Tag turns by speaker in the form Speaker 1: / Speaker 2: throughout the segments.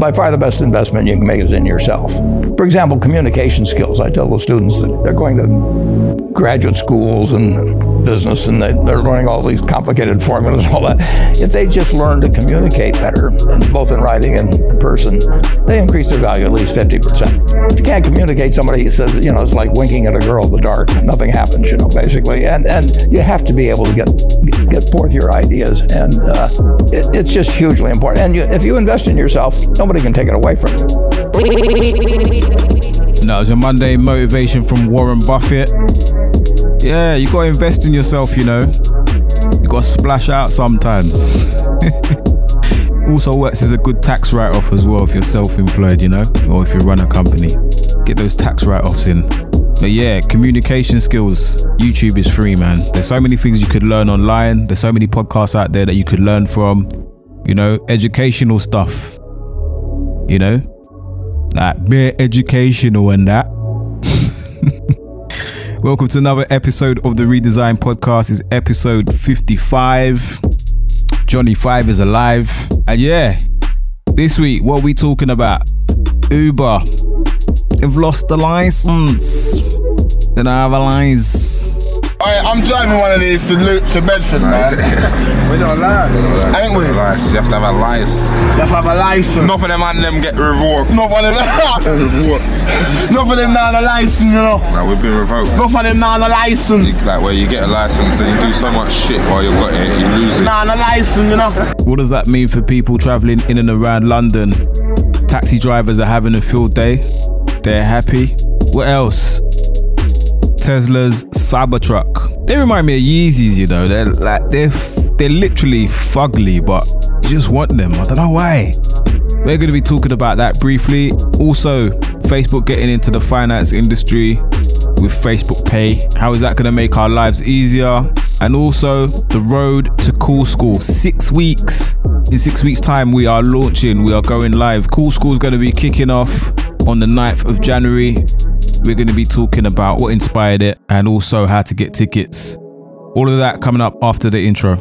Speaker 1: By far the best investment you can make is in yourself. For example, communication skills. I tell the students that they're going to graduate schools and business and they, they're learning all these complicated formulas and all that. If they just learn to communicate better, both in writing and in person, they increase their value at least 50%. If you can't communicate, somebody says, you know, it's like winking at a girl in the dark. Nothing happens, you know, basically. And, and you have to be able to get, get forth your ideas. And uh, it, it's just hugely important. And you, if you invest in yourself, nobody can take it away from you.
Speaker 2: Now, it's a Monday motivation from Warren Buffett. Yeah, you gotta invest in yourself, you know. You gotta splash out sometimes. also works as a good tax write off as well if you're self employed, you know, or if you run a company. Get those tax write offs in. But yeah, communication skills. YouTube is free, man. There's so many things you could learn online. There's so many podcasts out there that you could learn from. You know, educational stuff. You know, like bare educational and that. Welcome to another episode of the Redesign Podcast. It's episode 55. Johnny Five is alive. And yeah, this week, what we talking about? Uber. They've lost the license. Then I have a license.
Speaker 3: Alright, I'm driving one of these to Lu- to Bedford, man.
Speaker 4: We're not allowed.
Speaker 3: Ain't we?
Speaker 4: License. You have to have a license.
Speaker 3: You have to have a license.
Speaker 4: Enough of them and them get revoked.
Speaker 3: Enough of them. Enough of them now on a license, you know.
Speaker 4: Like we've been revoked.
Speaker 3: Enough of them now on a license.
Speaker 4: Like where you get a license, then you do so much shit while you've got it, you lose it.
Speaker 3: Now on a license, you know.
Speaker 2: What does that mean for people traveling in and around London? Taxi drivers are having a field day. They're happy. What else? Tesla's Cybertruck. They remind me of Yeezys, you know. They're like they're they're literally fugly, but you just want them. I don't know why. We're going to be talking about that briefly. Also, Facebook getting into the finance industry with Facebook Pay. How is that going to make our lives easier? And also, the road to Cool School. Six weeks. In six weeks' time, we are launching, we are going live. Cool School is going to be kicking off on the 9th of January. We're going to be talking about what inspired it and also how to get tickets. All of that coming up after the intro.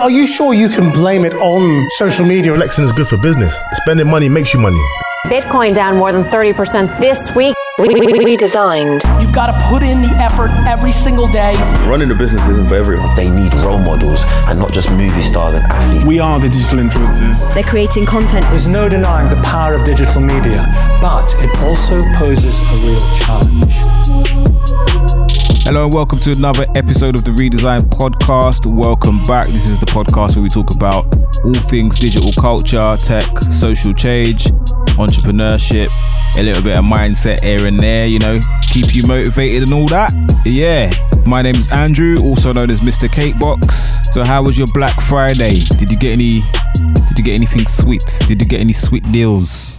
Speaker 5: Are you sure you can blame it on social media?
Speaker 6: Flexing is good for business. Spending money makes you money.
Speaker 7: Bitcoin down more than 30% this week.
Speaker 8: Redesigned.
Speaker 9: You've got to put in the effort every single day.
Speaker 10: Running a business isn't for everyone.
Speaker 11: They need role models and not just movie stars and athletes.
Speaker 12: We are the digital influencers.
Speaker 13: They're creating content.
Speaker 14: There's no denying the power of digital media, but it also poses a real challenge.
Speaker 2: Hello and welcome to another episode of the Redesign Podcast. Welcome back. This is the podcast where we talk about all things digital culture, tech, social change, entrepreneurship, a little bit of mindset here and there, you know, keep you motivated and all that. Yeah. My name is Andrew, also known as Mr. Cakebox. So how was your Black Friday? Did you get any did you get anything sweet? Did you get any sweet deals?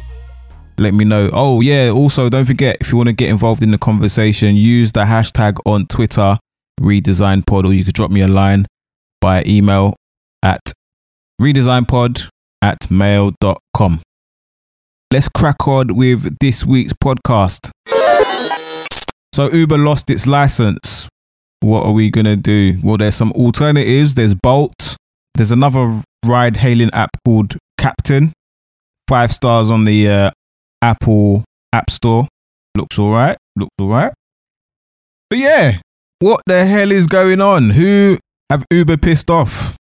Speaker 2: let me know. Oh, yeah. Also, don't forget if you want to get involved in the conversation, use the hashtag on Twitter, redesignpod, or you could drop me a line by email at redesignpod at mail.com. Let's crack on with this week's podcast. So, Uber lost its license. What are we going to do? Well, there's some alternatives. There's Bolt. There's another ride hailing app called Kapten. Five stars on the uh, Apple App Store. Looks all right. Looks all right. But yeah, what the hell is going on? Who have Uber pissed off?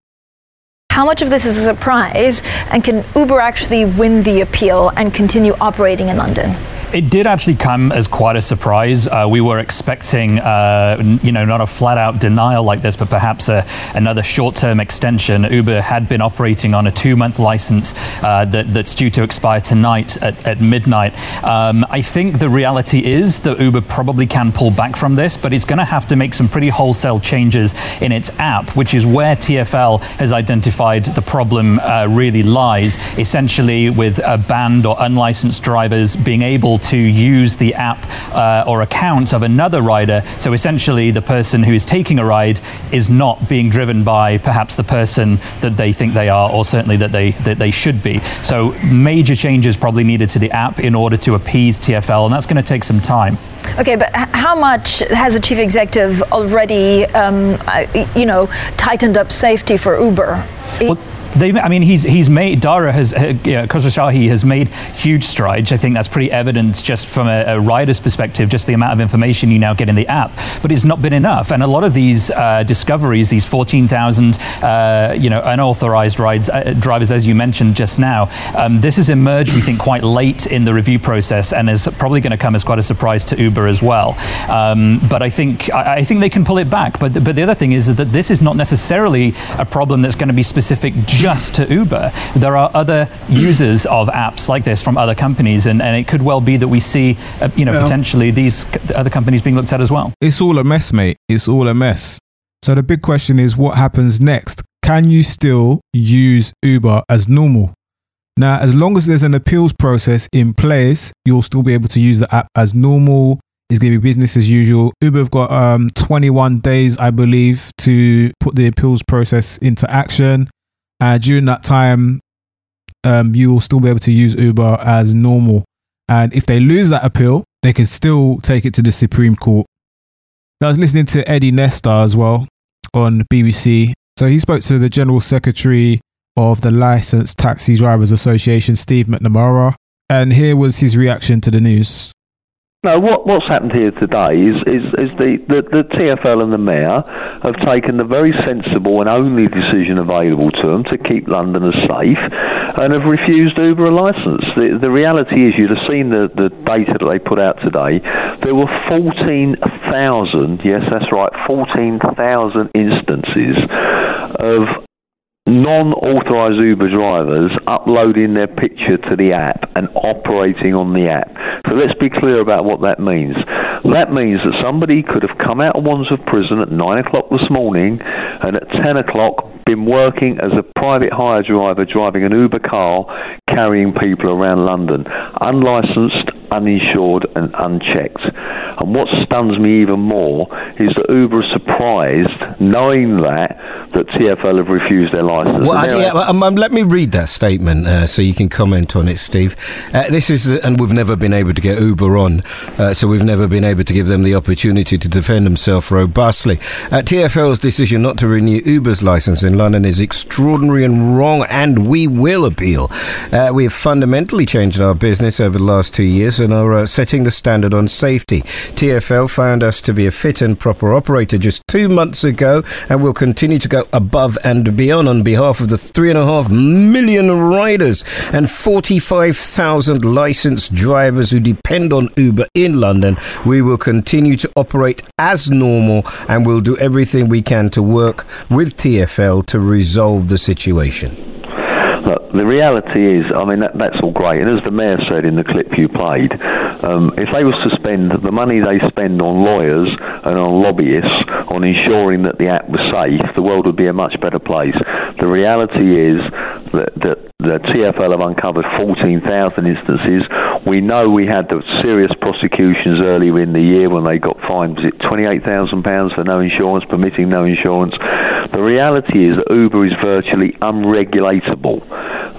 Speaker 15: How much of this is a surprise, and can Uber actually win the appeal and continue operating in London?
Speaker 16: It did actually come as quite a surprise. Uh, we were expecting, uh, you know, not a flat-out denial like this, but perhaps a, another short-term extension. Uber had been operating on a two-month license uh, that, that's due to expire tonight at, at midnight. Um, I think the reality is that Uber probably can pull back from this, but it's going to have to make some pretty wholesale changes in its app, which is where TFL has identified the problem uh, really lies. Essentially, with uh, banned or unlicensed drivers being able to use the app uh, or account of another rider. So essentially, the person who is taking a ride is not being driven by perhaps the person that they think they are, or certainly that they that they should be. So major changes probably needed to the app in order to appease TFL, and that's going to take some time.
Speaker 15: Okay, but how much has the chief executive already, um, you know, tightened up safety for Uber?
Speaker 16: Well, they, I mean, he's he's made Dara has uh, Khosrowshahi has made huge strides. I think that's pretty evident just from a, a, rider's perspective, just the amount of information you now get in the app. But it's not been enough, and a lot of these uh, discoveries, these 14,000 uh, you know unauthorized rides uh, drivers, as you mentioned just now, um, this has emerged, we think, quite late in the review process, and is probably going to come as quite a surprise to Uber as well. Um, but I think I, I, think they can pull it back. But but the other thing is that this is not necessarily a problem that's going to be specific just to Uber. There are other users of apps like this from other companies, and, and it could well be that we see, uh, you know, yeah. potentially these other companies being looked at as well.
Speaker 2: It's all a mess, mate. It's all a mess. So the big question is what happens next? Can you still use Uber as normal? Now, as long as there's an appeals process in place, you'll still be able to use the app as normal. It's going to be business as usual. Uber have got um, 21 days, I believe, to put the appeals process into action. Uh, during that time, um, you will still be able to use Uber as normal. And if they lose that appeal, they can still take it to the Supreme Court. I was listening to Eddie Nestor as well on BBC. So he spoke to the General Secretary of the Licensed Taxi Drivers Association, Steve McNamara. And here was his reaction to the news.
Speaker 13: No, what, what's happened here today is, is, is the, the, the, TFL and the Mayor have taken the very sensible and only decision available to them to keep Londoners safe and have refused Uber a licence. The, the reality is, you'd have seen the, the data that they put out today. There were 14,000, yes, that's right, 14,000 instances of non-authorised Uber drivers uploading their picture to the app and operating on the app. So let's be clear about what that means. That means that somebody could have come out of Wandsworth prison at 9 o'clock this morning and at 10 o'clock been working as a private hire driver driving an Uber car carrying people around London, unlicensed, uninsured and unchecked. And what stuns me even more is that Uber is surprised, knowing that, that TFL have refused their license.
Speaker 17: Well, yeah, um, um, let me read that statement uh, so you can comment on it, Steve. Uh, this is, and we've never been able to get Uber on, uh, so we've never been able to give them the opportunity to defend themselves robustly. Uh, TFL's decision not to renew Uber's license in London is extraordinary and wrong, and we will appeal. Uh, we have fundamentally changed our business over the last two years and are uh, setting the standard on safety. TFL found us to be a fit and proper operator just two months ago and will continue to go above and beyond on behalf of the three and a half million riders and 45,000 licensed drivers who depend on Uber in London. We will continue to operate as normal and we'll do everything we can to work with TFL to resolve the situation.
Speaker 13: But the reality is, I mean, that, that's all great. And as the mayor said in the clip you played, um, if they was to spend the money they spend on lawyers and on lobbyists on ensuring that the app was safe, the world would be a much better place. The reality is that, that the TFL have uncovered 14,000 instances. We know we had the serious prosecutions earlier in the year when they got fined, was it £28,000 for no insurance, permitting no insurance. The reality is that Uber is virtually unregulatable.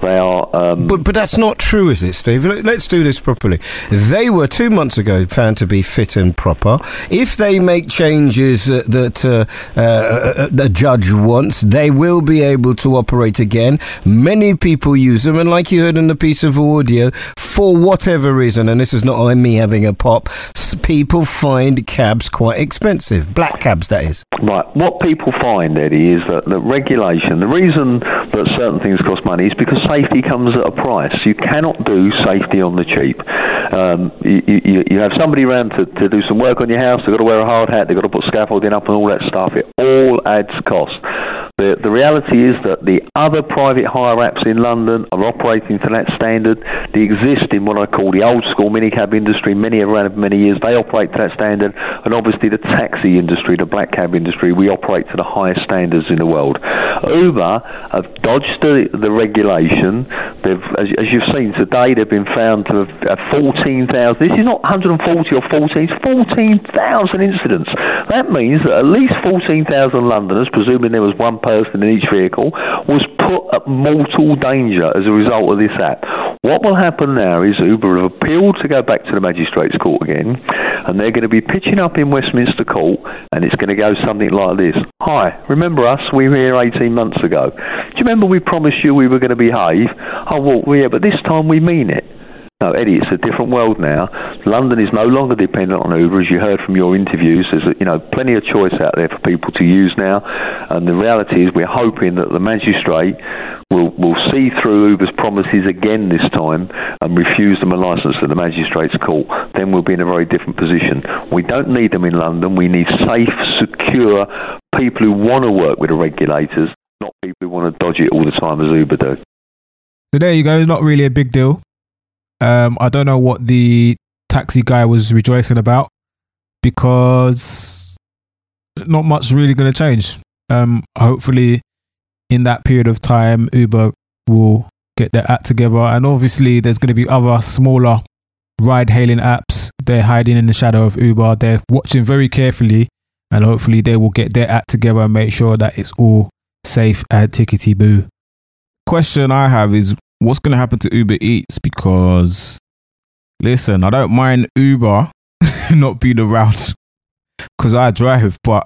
Speaker 13: They are. Um,
Speaker 17: but but that's not true, is it, Steve? Let's do this properly. They were two months ago found to be fit and proper. If they make changes uh, that uh, uh, uh, the judge wants, they will be able to operate again. Many people use them, and like you heard in the piece of audio, for whatever reason, and this is not me having a pop, people find cabs quite expensive. Black cabs, that is.
Speaker 13: Right. What people find, Eddie, is that, the regulation, the reason that certain things cost money is because safety comes at a price. You cannot do safety on the cheap. Um, you, you, you, have somebody around to, to do some work on your house, they've got to wear a hard hat, they've got to put scaffolding up and all that stuff. It all adds cost. The, the reality is that the other private hire apps in London are operating to that standard. They exist in what I call the old school minicab industry. Many around many years. They operate to that standard. And obviously, the taxi industry, the black cab industry, we operate to the highest standards in the world. Uber have dodged the, the regulation. They've, as, as you've seen today, they've been found to have, have 14,000. This is not 140 or 14, it's 14,000 incidents. That means that at least 14,000 Londoners, presuming there was one person in each vehicle, was put at mortal danger as a result of this app. What will happen now is Uber have appealed to go back to the magistrates court again, and they're going to be pitching up in Westminster Court, and it's going to go something like this. Hi, remember us? We were here 18 months ago. Do you remember we promised you we were going to behave? Oh, well, yeah, but this time we mean it. No, Eddie, it's a different world now. London is no longer dependent on Uber, as you heard from your interviews. There's you know plenty of choice out there for people to use now, and the reality is we're hoping that the magistrate will will see through Uber's promises again this time and refuse them a license at the magistrate's court. Then we'll be in a very different position. We don't need them in London. We need safe, secure people who want to work with the regulators, not people who want to dodge it all the time as Uber do.
Speaker 2: So there you go. Not really a big deal. Um, I don't know what the taxi guy was rejoicing about because not much really going to change. Um, hopefully, in that period of time, Uber will get their act together, and obviously, there's going to be other smaller ride-hailing apps. They're hiding in the shadow of Uber. They're watching very carefully, and hopefully, they will get their act together and make sure that it's all safe and tickety boo. Question I have is what's going to happen to Uber Eats because listen, I don't mind Uber not being around because I drive, but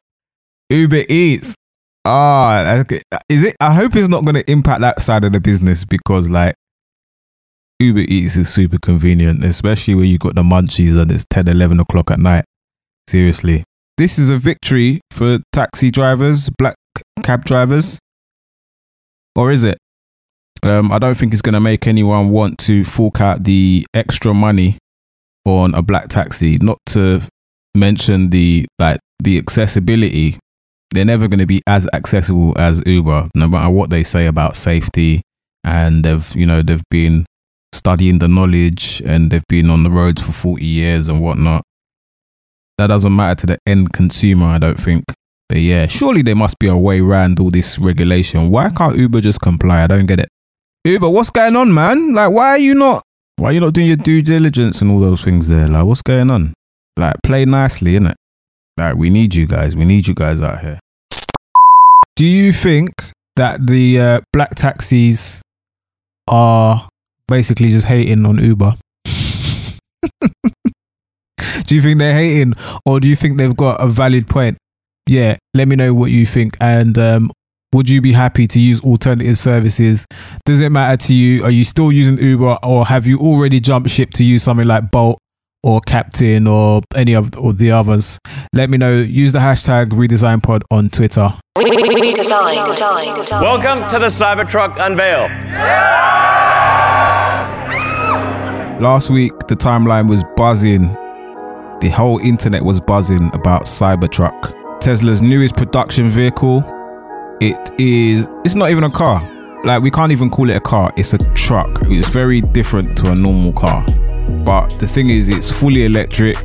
Speaker 2: Uber Eats, ah, is it? I hope it's not going to impact that side of the business because like Uber Eats is super convenient, especially when you got the munchies and it's 10, 11 o'clock at night. Seriously. This is a victory for taxi drivers, black cab drivers. Or is it? Um, I don't think it's going to make anyone want to fork out the extra money on a black taxi. Not to mention the like the accessibility. They're never going to be as accessible as Uber, no matter what they say about safety. And they've, you know, they've been studying the knowledge and they've been on the roads for 40 years and whatnot. That doesn't matter to the end consumer, I don't think. But yeah, surely there must be a way around all this regulation. Why can't Uber just comply? I don't get it. Uber, what's going on, man? Like, why are you not? Why are you not doing your due diligence and all those things there? Like, what's going on? Like, play nicely, innit? Like, we need you guys. We need you guys out here. Do you think that the uh, black taxis are basically just hating on Uber? do you think they're hating, or do you think they've got a valid point? Yeah, let me know what you think, and um, would you be happy to use alternative services? Does it matter to you? Are you still using Uber or have you already jumped ship to use something like Bolt or Kapten or any of or the others? Let me know. Use the hashtag RedesignPod on Twitter.
Speaker 8: Redesign. Design, design,
Speaker 18: Welcome to the Cybertruck unveil.
Speaker 2: Last week, the timeline was buzzing. The whole internet was buzzing about Cybertruck. Tesla's newest production vehicle it is it's not even a car. Like we can't even call it a car it's a truck. It's very different to a normal car. But the thing is it's fully electric.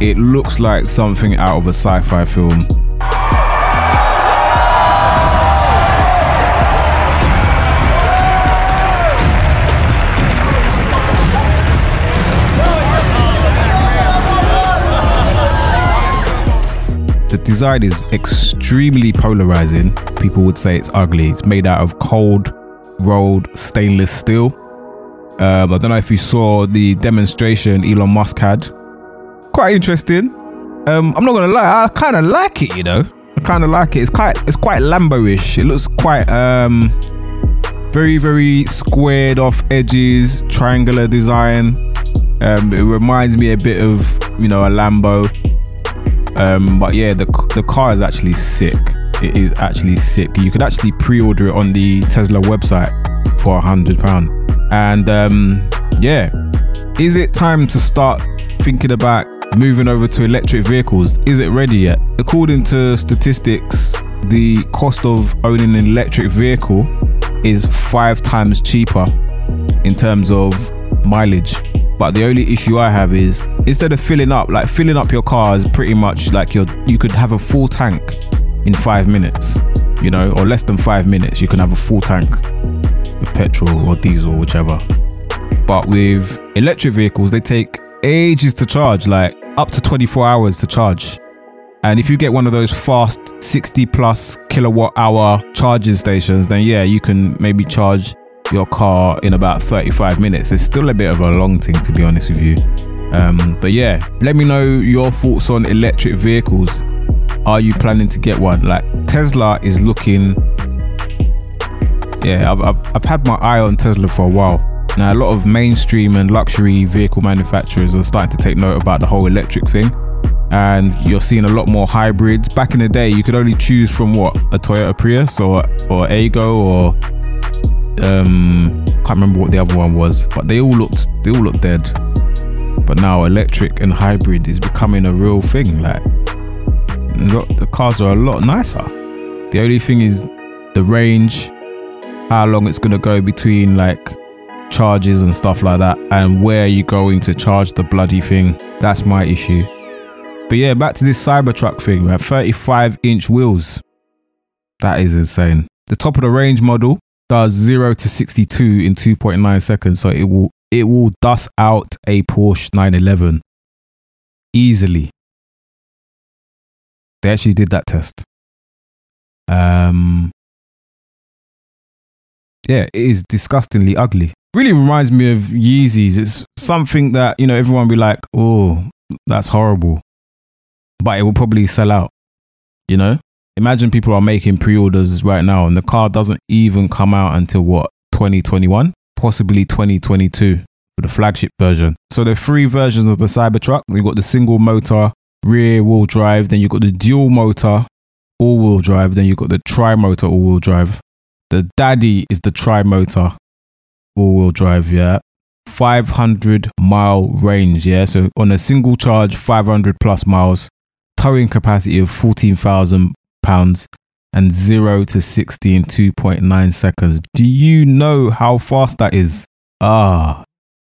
Speaker 2: It looks like something out of a sci-fi film design is extremely polarizing. People would say it's ugly. It's made out of cold rolled stainless steel. Um, I don't know if you saw the demonstration Elon Musk had. Quite interesting. Um, I'm not gonna lie, I kind of like it. You know, I kind of like it. It's quite, it's quite Lambo-ish. It looks quite um, very, very squared off edges, triangular design. Um, it reminds me a bit of you know a Lambo. Um, but yeah, the the car is actually sick. It is actually sick. You could actually pre-order it on the Tesla website for a hundred pound. And um, yeah, is it time to start thinking about moving over to electric vehicles? Is it ready yet? According to statistics, the cost of owning an electric vehicle is five times cheaper in terms of mileage. But the only issue I have is instead of filling up, like filling up your car is pretty much like your you could have a full tank in five minutes, you know, or less than five minutes. You can have a full tank of petrol or diesel, whichever. But with electric vehicles, they take ages to charge, like up to 24 hours to charge. And if you get one of those fast 60 plus kilowatt hour charging stations, then yeah, you can maybe charge your car in about 35 minutes. It's still a bit of a long thing, to be honest with you. Um, but yeah, let me know your thoughts on electric vehicles. Are you planning to get one? Like Tesla is looking. Yeah, I've, I've, I've had my eye on Tesla for a while. Now, a lot of mainstream and luxury vehicle manufacturers are starting to take note about the whole electric thing. And you're seeing a lot more hybrids. Back in the day, you could only choose from what a Toyota Prius or or Aygo or um, can't remember what the other one was, but they all looked they all looked dead. But now electric and hybrid is becoming a real thing. Like the cars are a lot nicer. The only thing is the range, how long it's gonna go between like charges and stuff like that, and where you're going to charge the bloody thing. That's my issue. But yeah, back to this Cybertruck thing. Have 35 inch wheels. That is insane. The top of the range model does 0 to 62 in 2.9 seconds, so it will it will dust out a Porsche 911 easily. They actually did that test. Um yeah, it is disgustingly ugly. Really reminds me of Yeezys. It's something that, you know, everyone be like, oh, that's horrible. But it will probably sell out, you know? Imagine people are making pre orders right now and the car doesn't even come out until what, 2021? Possibly 2022 for the flagship version. So there are three versions of the Cybertruck. You've got the single motor rear wheel drive, then you've got the dual motor all wheel drive, then you've got the tri motor all wheel drive. The daddy is the tri motor all wheel drive, yeah. 500 mile range, yeah. So on a single charge, 500 plus miles, towing capacity of 14,000 pounds, and 0 to 60 in 2.9 seconds. Do you know how fast that is? Ah.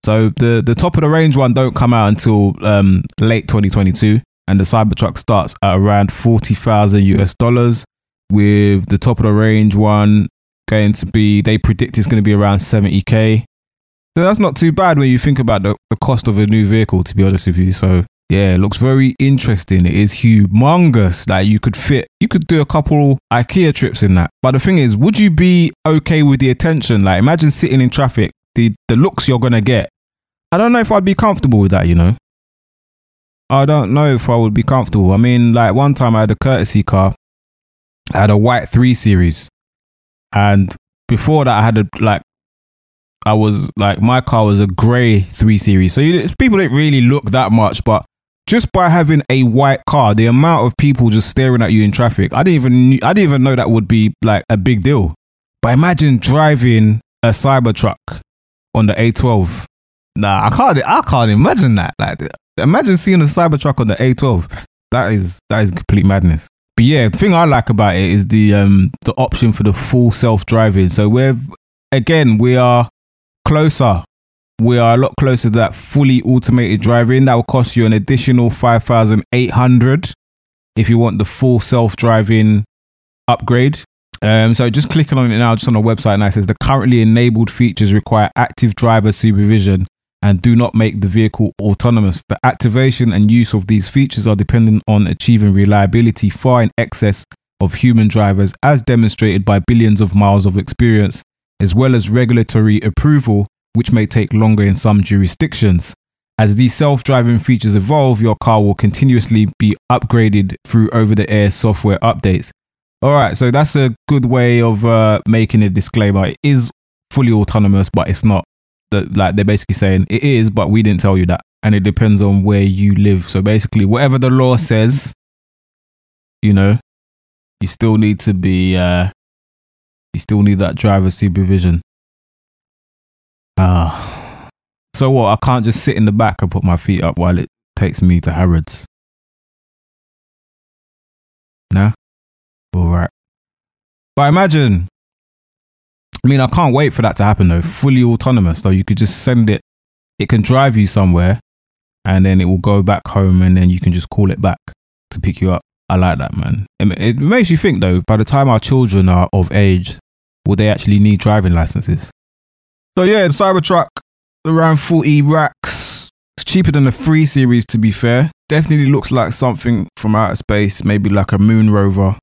Speaker 2: So the, the top of the range one don't come out until um, late 2022 and the Cybertruck starts at around 40,000 US dollars with the top of the range one going to be they predict it's going to be around 70k so that's not too bad when you think about the, the cost of a new vehicle to be honest with you so yeah looks very interesting. It is humongous. Like you could fit you could do a couple ikea trips in that. But the thing is would you be okay with the attention? Like imagine sitting in traffic the the looks you're to get. I don't know if i'd be comfortable with that you know? I don't know if I would be comfortable. I mean, like one time I had a courtesy car. I had a white three series, and before that I had a like, I was like my car was a grey three series. So you, people didn't really look that much, but just by having a white car, the amount of people just staring at you in traffic, I didn't even I didn't even know that would be like a big deal. But imagine driving a Cybertruck on the A12. Nah, I can't. I can't imagine that. Like, imagine seeing a Cybertruck on the A12. That is that is complete madness. But yeah, the thing I like about it is the um the option for the full self driving. So we're again we are closer. We are a lot closer to that fully automated driving. That will cost you an additional five thousand eight hundred if you want the full self driving upgrade. Um, so just clicking on it now, just on the website now, it says the currently enabled features require active driver supervision and do not make the vehicle autonomous. The activation and use of these features are dependent on achieving reliability far in excess of human drivers, as demonstrated by billions of miles of experience, as well as regulatory approval, which may take longer in some jurisdictions. As these self driving features evolve, your car will continuously be upgraded through over the air software updates. All right, so that's a good way of uh, making a disclaimer. It is fully autonomous, but it's not that like they're basically saying it is, but we didn't tell you that, and it depends on where you live. So basically, whatever the law says, you know, you still need to be, uh, you still need that driver supervision. Ah, uh, so what? I can't just sit in the back and put my feet up while it takes me to Harrods. Nah, all right. But imagine, I mean, I can't wait for that to happen though. Fully autonomous, though. You could just send it, it can drive you somewhere and then it will go back home and then you can just call it back to pick you up. I like that, man. It, it makes you think though, by the time our children are of age, will they actually need driving licenses? So yeah, the Cybertruck, around 40 racks. It's cheaper than the 3 series to be fair. Definitely looks like something from outer space, maybe like a moon rover.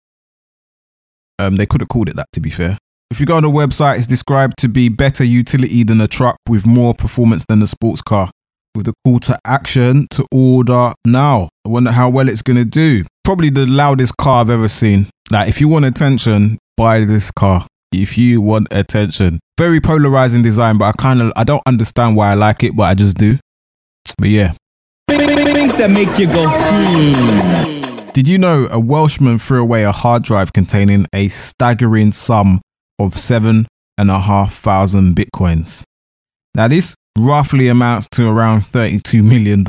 Speaker 2: Um, they could have called it that to be fair. If you go on the website, it's described to be better utility than a truck with more performance than a sports car. With a call to action to order now. I wonder how well it's gonna do. Probably the loudest car I've ever seen. Like, if you want attention, buy this car. If you want attention, very polarizing design, but I kind of I don't understand why I like it, but I just do. But yeah,
Speaker 19: Things that make you go, hmm.
Speaker 2: Did you know a Welshman threw away a hard drive containing a staggering sum of seven and a half thousand bitcoins? Now, this roughly amounts to around $32 million.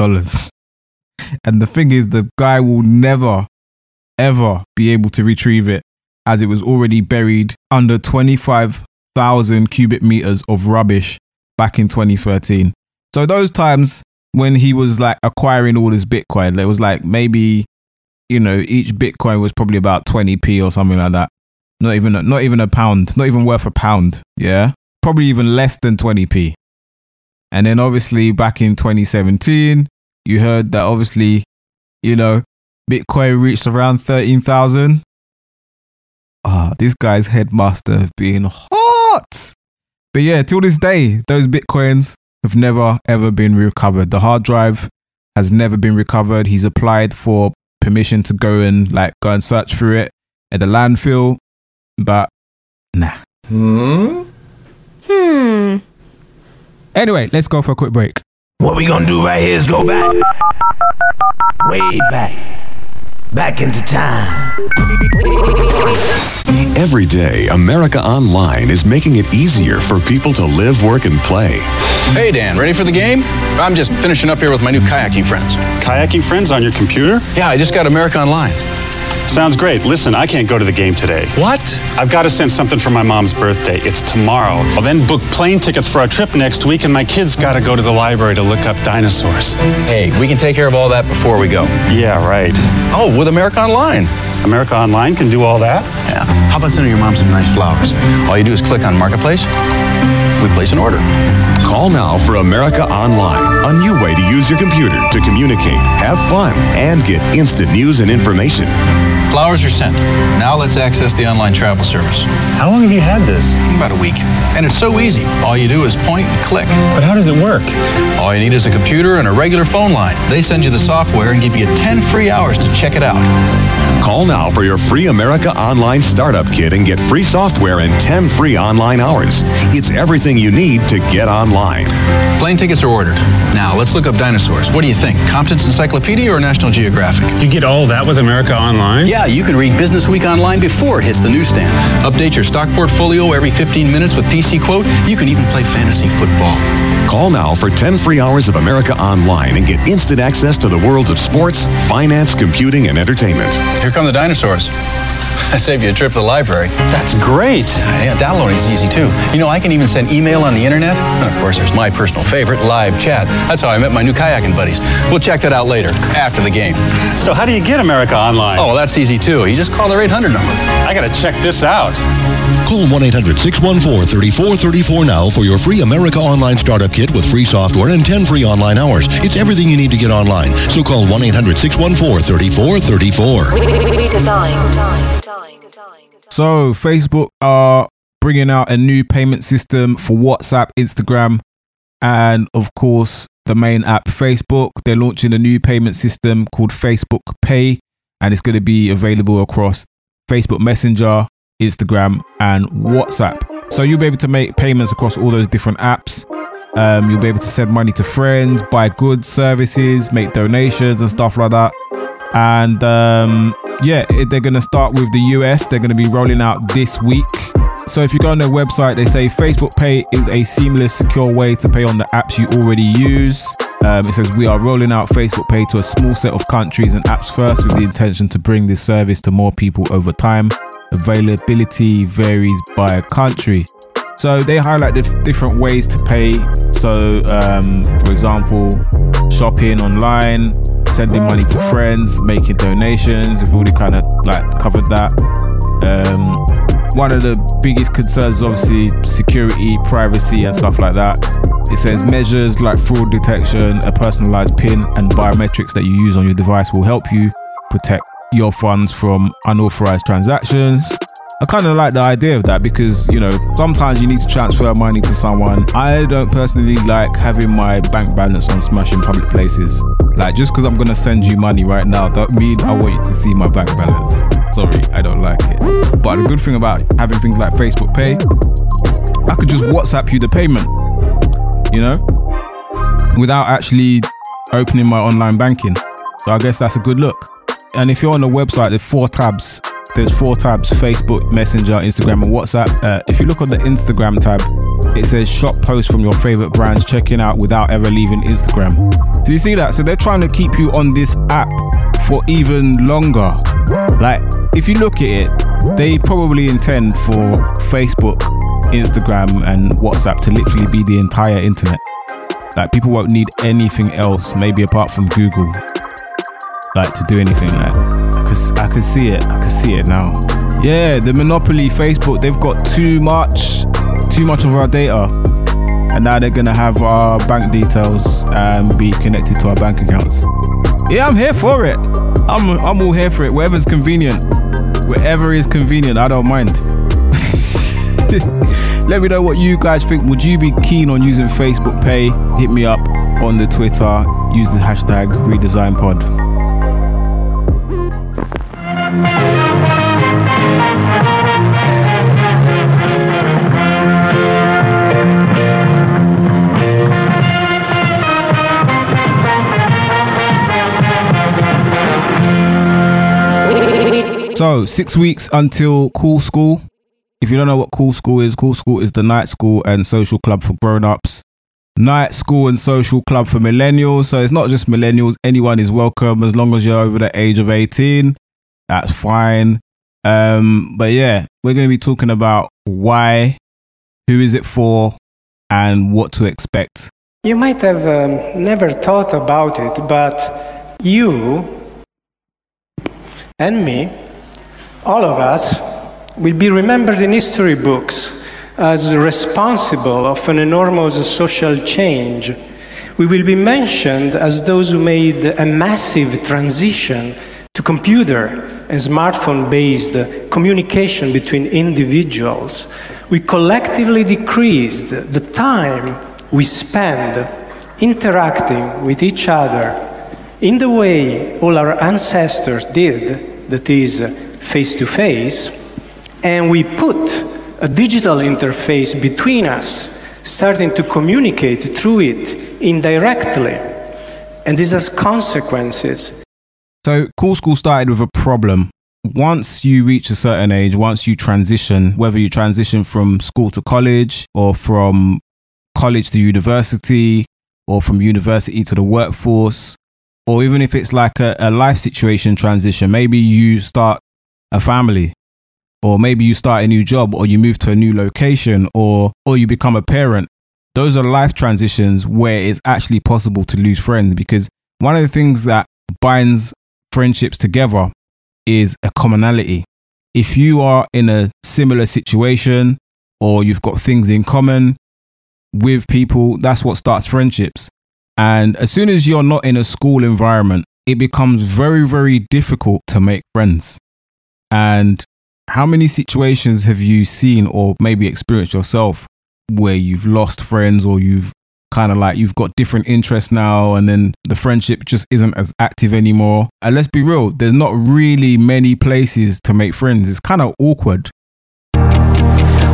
Speaker 2: And the thing is, the guy will never, ever be able to retrieve it as it was already buried under 25,000 cubic meters of rubbish back in 2013. So, those times when he was like acquiring all this Bitcoin, there was like maybe you know, each Bitcoin was probably about 20p or something like that. Not even, not even a pound, not even worth a pound. Yeah. Probably even less than 20p. And then obviously back in 2017, you heard that obviously, you know, Bitcoin reached around 13,000. Ah, this guy's headmaster have been hot. But yeah, till this day, those Bitcoins have never ever been recovered. The hard drive has never been recovered. He's applied for permission to go and like go and search through it at the landfill, but nah.
Speaker 19: Hmm?
Speaker 15: Hmm.
Speaker 2: Anyway, let's go for a quick break.
Speaker 19: What we gonna do right here is go back. Way back. Back into time.
Speaker 20: Every day, America Online is making it easier for people to live, work, and play.
Speaker 21: Hey, Dan, ready for the game? I'm just finishing up here with my new kayaking friends.
Speaker 22: Kayaking friends on your computer?
Speaker 21: Yeah, I just got America Online.
Speaker 22: Sounds great. Listen, I can't go to the game today.
Speaker 21: What?
Speaker 22: I've got to send something for my mom's birthday. It's tomorrow. I'll then book plane tickets for our trip next week, and my kids got to go to the library to look up dinosaurs.
Speaker 21: Hey, we can take care of all that before we go.
Speaker 22: Yeah, right.
Speaker 21: Oh, with America Online.
Speaker 22: America Online can do all that?
Speaker 21: Yeah. How about sending your mom some nice flowers? All you do is click on Marketplace. We place an order.
Speaker 20: Call now for America Online, a new way to use your computer to communicate, have fun, and get instant news and information.
Speaker 21: Flowers are sent. Now let's access the online travel service.
Speaker 22: How long have you had this?
Speaker 21: About a week. And it's so easy. All you do is point and click.
Speaker 22: But how does it work?
Speaker 21: All you need is a computer and a regular phone line. They send you the software and give you 10 free hours to check it out.
Speaker 20: Call now for your free America Online Startup Kit and get free software and 10 free online hours. It's everything you need to get online.
Speaker 21: Plane tickets are ordered. Now, let's look up dinosaurs. What do you think? Compton's Encyclopedia or National Geographic?
Speaker 22: You get all that with America Online?
Speaker 21: Yeah, you can read Business Week online before it hits the newsstand. Update your stock portfolio every 15 minutes with PC Quote. You can even play fantasy football.
Speaker 20: Call now for 10 free hours of America Online and get instant access to the worlds of sports, finance, computing, and entertainment.
Speaker 21: Here come the dinosaurs. I saved you a trip to the library.
Speaker 22: That's great.
Speaker 21: Uh, yeah, downloading is easy too. You know, I can even send email on the internet. And of course, there's my personal favorite, live chat. That's how I met my new kayaking buddies. We'll check that out later, after the game.
Speaker 22: So how do you get America Online?
Speaker 21: Oh, well, that's easy too. You just call their 800 number.
Speaker 22: I gotta check this out.
Speaker 23: Call 1-800-614-3434 now for your free America Online Startup Kit with free software and 10 free online hours. It's everything you need to get online. So call 1-800-614-3434.
Speaker 8: Redesigned.
Speaker 2: So, Facebook are bringing out a new payment system for WhatsApp, Instagram, and of course, the main app Facebook. They're launching a new payment system called Facebook Pay, and it's going to be available across Facebook Messenger, Instagram, and WhatsApp. So, you'll be able to make payments across all those different apps. Um, you'll be able to send money to friends, buy goods, services, make donations, and stuff like that. And um, yeah, they're going to start with the US. They're going to be rolling out this week. So if you go on their website, they say Facebook Pay is a seamless, secure way to pay on the apps you already use. Um, it says we are rolling out Facebook Pay to a small set of countries and apps first, with the intention to bring this service to more people over time. Availability varies by country. So they highlight the different ways to pay. So, um, for example, shopping online, sending money to friends, making donations. We've already kind of like covered that. Um, one of the biggest concerns obviously security, privacy, and stuff like that. It says measures like fraud detection, a personalized PIN, and biometrics that you use on your device will help you protect your funds from unauthorized transactions. I kind of like the idea of that because, you know, sometimes you need to transfer money to someone. I don't personally like having my bank balance on Smash in public places. Like, just because I'm going to send you money right now, don't mean I want you to see my bank balance. Sorry, I don't like it. But the good thing about having things like Facebook Pay, I could just WhatsApp you the payment, you know, without actually opening my online banking. So I guess that's a good look. And if you're on the website, there's four tabs there's four tabs Facebook, Messenger, Instagram, and WhatsApp. Uh, if you look on the Instagram tab, it says shop posts from your favorite brands, checking out without ever leaving Instagram. Do you see that? So they're trying to keep you on this app for even longer. Like, if you look at it, they probably intend for Facebook, Instagram, and WhatsApp to literally be the entire internet. Like, people won't need anything else, maybe apart from Google, like to do anything like I can see it. I can see it now. Yeah, the monopoly Facebook, they've got too much, too much of our data. And now they're gonna have our bank details and be connected to our bank accounts. Yeah, I'm here for it. I'm I'm all here for it. Wherever's convenient. Wherever is convenient, I don't mind. Let me know what you guys think. Would you be keen on using Facebook Pay? Hit me up on the Twitter. Use the hashtag RedesignPod. So, six weeks until Cool School. If you don't know what Cool School is, Cool School is the night school and social club for grown ups. Night school and social club for millennials. So, it's not just millennials, anyone is welcome as long as you're over the age of 18. That's fine. Um, but yeah, we're going to be talking about why, who is it for, and what to expect.
Speaker 24: You might have um, never thought about it, but you and me all of us will be remembered in history books as responsible of an enormous social change. We will be mentioned as those who made a massive transition to computer and smartphone based communication between individuals. We collectively decreased the time we spend interacting with each other in the way all our ancestors did, that is, face to face, and we put a digital interface between us, starting to communicate through it indirectly. And this has consequences.
Speaker 2: So, Cool School started with a problem. Once you reach a certain age, once you transition, whether you transition from school to college or from college to university or from university to the workforce, or even if it's like a, a life situation transition, maybe you start a family or maybe you start a new job or you move to a new location or or you become a parent those are life transitions where it's actually possible to lose friends because one of the things that binds friendships together is a commonality. If you are in a similar situation or you've got things in common with people that's what starts friendships. And as soon as you're not in a school environment it becomes very very difficult to make friends. And how many situations have you seen or maybe experienced yourself where you've lost friends or you've kind of like you've got different interests now and then the friendship just isn't as active anymore? And let's be real, there's not really many places to make friends. It's kind of awkward.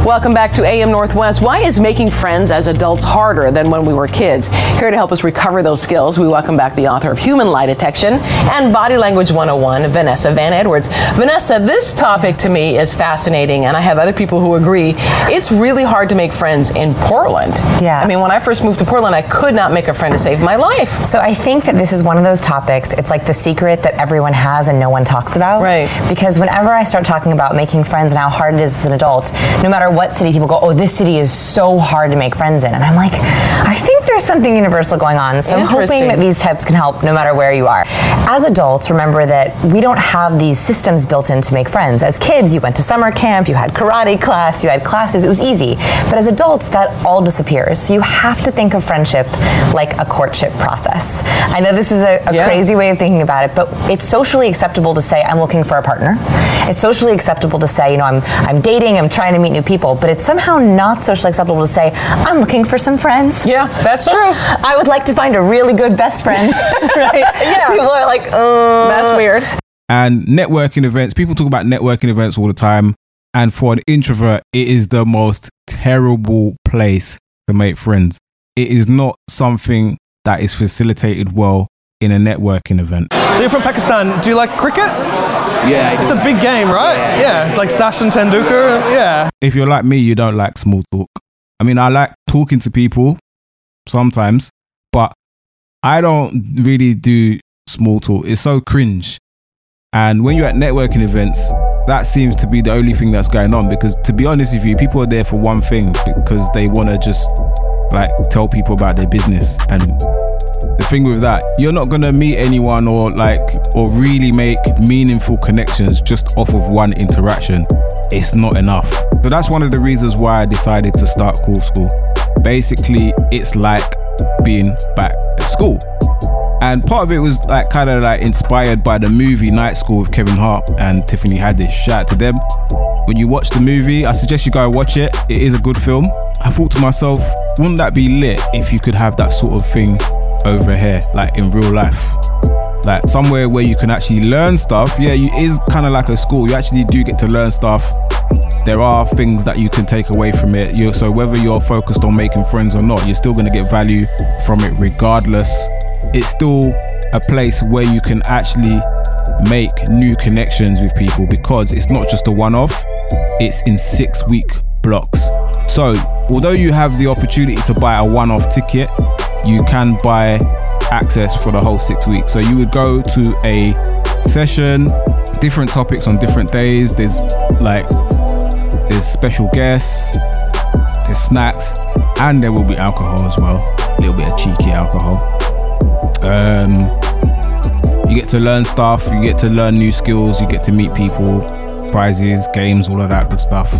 Speaker 25: Welcome back to AM Northwest. Why is making friends as adults harder than when we were kids? Here to help us recover those skills, we welcome back the author of Human Lie Detection and Body Language 101, Vanessa Van Edwards. Vanessa, this topic to me is fascinating, and I have other people who agree. It's really hard to make friends in Portland.
Speaker 26: Yeah.
Speaker 25: I mean, when I first moved to Portland, I could not make a friend to save my life.
Speaker 26: So I think that this is one of those topics. It's like the secret that everyone has and no one talks about.
Speaker 25: Right.
Speaker 26: Because whenever I start talking about making friends and how hard it is as an adult, no matter what city people go, oh, this city is so hard to make friends in. And I'm like, there's something universal going on. So I'm hoping that these tips can help no matter where you are. As adults, remember that we don't have these systems built in to make friends. As kids, you went to summer camp, you had karate class, you had classes, it was easy. But as adults, that all disappears. So you have to think of friendship like a courtship process. I know this is a, a
Speaker 25: Yeah.
Speaker 26: crazy way of thinking about it, but it's socially acceptable to say I'm looking for a partner. It's socially acceptable to say, you know, I'm I'm dating, I'm trying to meet new people, but it's somehow not socially acceptable to say I'm looking for some friends.
Speaker 25: Yeah, that's true.
Speaker 26: I would like to find a really good best friend. right?
Speaker 25: Yeah.
Speaker 26: People are like, uh,
Speaker 25: That's weird.
Speaker 2: And networking events, people talk about networking events all the time. And for an introvert, it is the most terrible place to make friends. It is not something that is facilitated well in a networking event.
Speaker 27: So you're from Pakistan. Do you like cricket?
Speaker 10: Yeah, I
Speaker 27: It's
Speaker 10: do.
Speaker 27: a big game, right? Yeah, like Sachin Tendulkar. Yeah.
Speaker 2: If you're like me, you don't like small talk. I mean, I like talking to people sometimes, but I don't really do small talk. It's so cringe. And when you're at networking events, that seems to be the only thing that's going on because to be honest with you, people are there for one thing because they want to just like tell people about their business and the thing with that you're not to meet anyone or like or really make meaningful connections just off of one interaction it's not enough so that's one of the reasons why i decided to start cool school basically it's like being back at school and part of it was like kind of like inspired by the movie Night School with Kevin Hart and Tiffany Haddish. Shout out to them. When you watch the movie, I suggest you go watch it. It is a good film. I thought to myself, wouldn't that be lit if you could have that sort of thing over here, like in real life? Like somewhere where you can actually learn stuff. Yeah, you is kind of like a school. You actually do get to learn stuff. There are things that you can take away from it. you so whether you're focused on making friends or not, you're still going to get value from it regardless. It's still a place where you can actually make new connections with people because it's not just a one-off. It's in six week blocks. So although you have the opportunity to buy a one-off ticket, you can buy access for the whole six weeks. So you would go to a session, different topics on different days. There's like there's special guests, there's snacks, and there will be alcohol as well. A little bit of cheeky alcohol. Um, you get to learn stuff, you get to learn new skills, you get to meet people, prizes, games, all of that good stuff.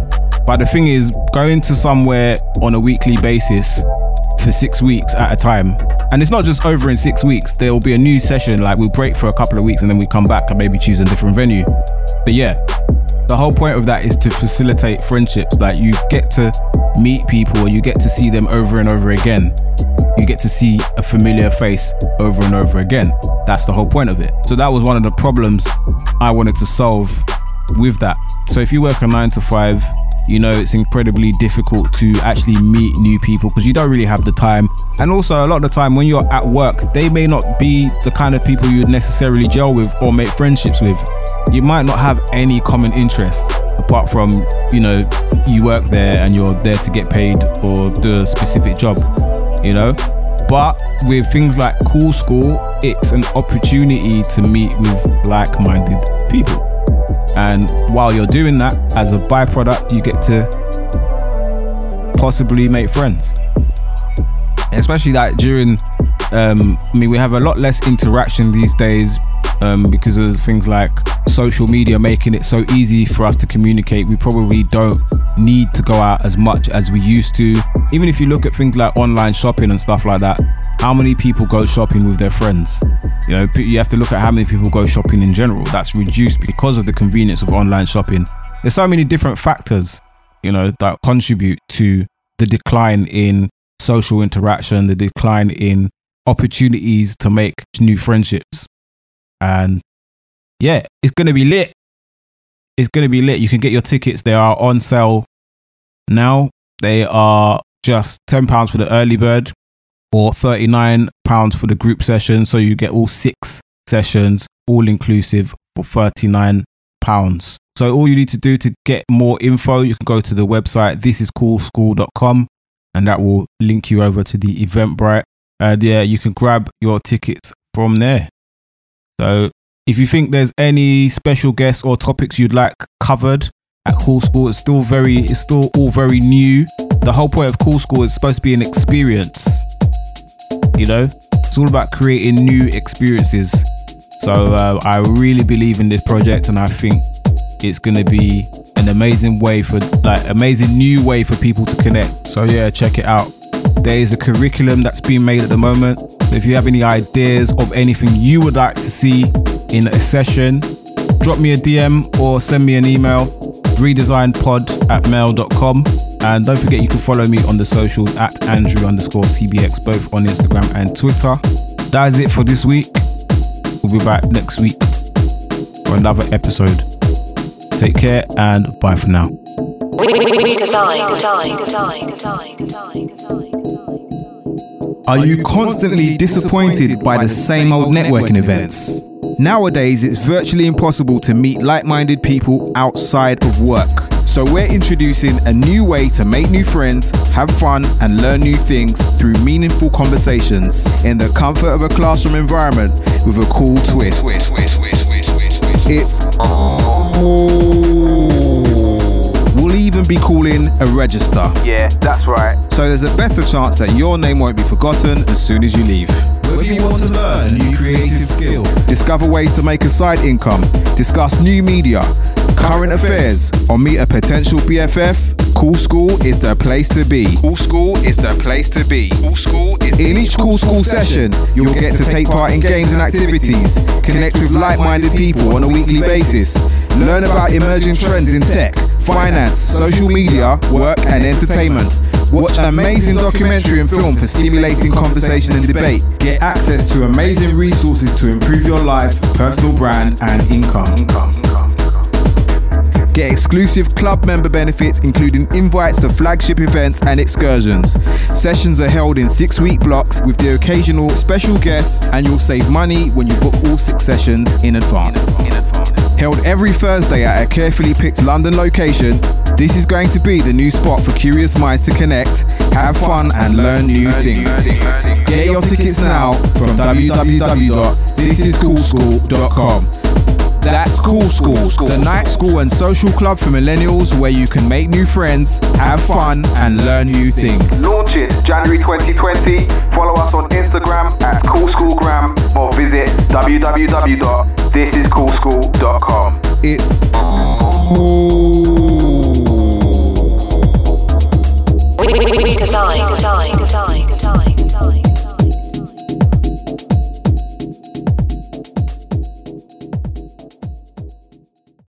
Speaker 2: But the thing is, going to somewhere on a weekly basis for six weeks at a time, and it's not just over in six weeks, there will be a new session, like we'll break for a couple of weeks and then we come back and maybe choose a different venue. But yeah, the whole point of that is to facilitate friendships. Like you get to meet people, you get to see them over and over again. You get to see a familiar face over and over again. That's the whole point of it. So that was one of the problems I wanted to solve with that. So if you work a nine to five, you know it's incredibly difficult to actually meet new people because you don't really have the time. And also, a lot of the time when you're at work, they may not be the kind of people you'd necessarily gel with or make friendships with. You might not have any common interests apart from, you know, you work there and you're there to get paid or do a specific job, you know? But with things like Cool School, it's an opportunity to meet with like minded people. And while you're doing that, as a byproduct, you get to possibly make friends. Especially like during, um, I mean, we have a lot less interaction these days um, because of things like social media making it so easy for us to communicate. We probably don't need to go out as much as we used to. Even if you look at things like online shopping and stuff like that, how many people go shopping with their friends? You know, you have to look at how many people go shopping in general. That's reduced because of the convenience of online shopping. There's so many different factors, you know, that contribute to the decline in social interaction, the decline in opportunities to make new friendships. And yeah, it's going to be lit. It's going to be lit. You can get your tickets. They are on sale now. They are just £10 for the early bird or £39 for the group session. So you get all six sessions, all inclusive, for £39. So all you need to do to get more info, you can go to the website thisiscoolschool.com and that will link you over to the Eventbrite. And yeah, you can grab your tickets from there. So if you think there's any special guests or topics you'd like covered at Cool School, it's still very, it's still all very new. The whole point of Cool School is supposed to be an experience. You know, it's all about creating new experiences. So uh, I really believe in this project, and I think it's to be an amazing way for like amazing new way for people to connect. So yeah, check it out. There is a curriculum that's being made at the moment. If you have any ideas of anything you would like to see in a session, drop me a DM or send me an email, redesignpod at mail.com. And don't forget you can follow me on the socials at Andrew underscore CBX, both on Instagram and Twitter. That is it for this week. We'll be back next week for another episode. Take care and bye for now. Are you constantly disappointed by the same old networking events? Nowadays, it's virtually impossible to meet like minded people outside of work. So, we're introducing a new way to make new friends, have fun, and learn new things through meaningful conversations in the comfort of a classroom environment with a cool twist. It's We'll even be calling a register.
Speaker 28: Yeah, that's right.
Speaker 2: So there's a better chance that your name won't be forgotten as soon as you leave. Whether you want to learn a new creative skill, discover ways to make a side income, discuss new media, current affairs, or meet a potential BFF, Cool School is the place to be. Cool School is the place to be. Cool School is In each Cool School session, you'll get to take part in games and activities, connect with like-minded people on a weekly basis, learn about emerging trends in tech, finance, social media, work, and entertainment. Watch amazing documentary and film for stimulating conversation and debate. Get access to amazing resources to improve your life, personal brand, and income. Get exclusive club member benefits, including invites to flagship events and excursions. Sessions are held in six week blocks with the occasional special guests, and you'll save money when you book all six sessions in advance. Held every Thursday at a carefully picked London location, this is going to be the new spot for curious minds to connect, have fun, and learn new things. Get your tickets now from www.thisiscoolschool.com. That's Cool School, the night school and social club for millennials where you can make new friends, have fun, and learn new things.
Speaker 28: Launching January 2020. Follow us on Instagram at Cool Schoolgram or visit this is coolschool.com.
Speaker 2: It's cool. We, we, we, design, design, design.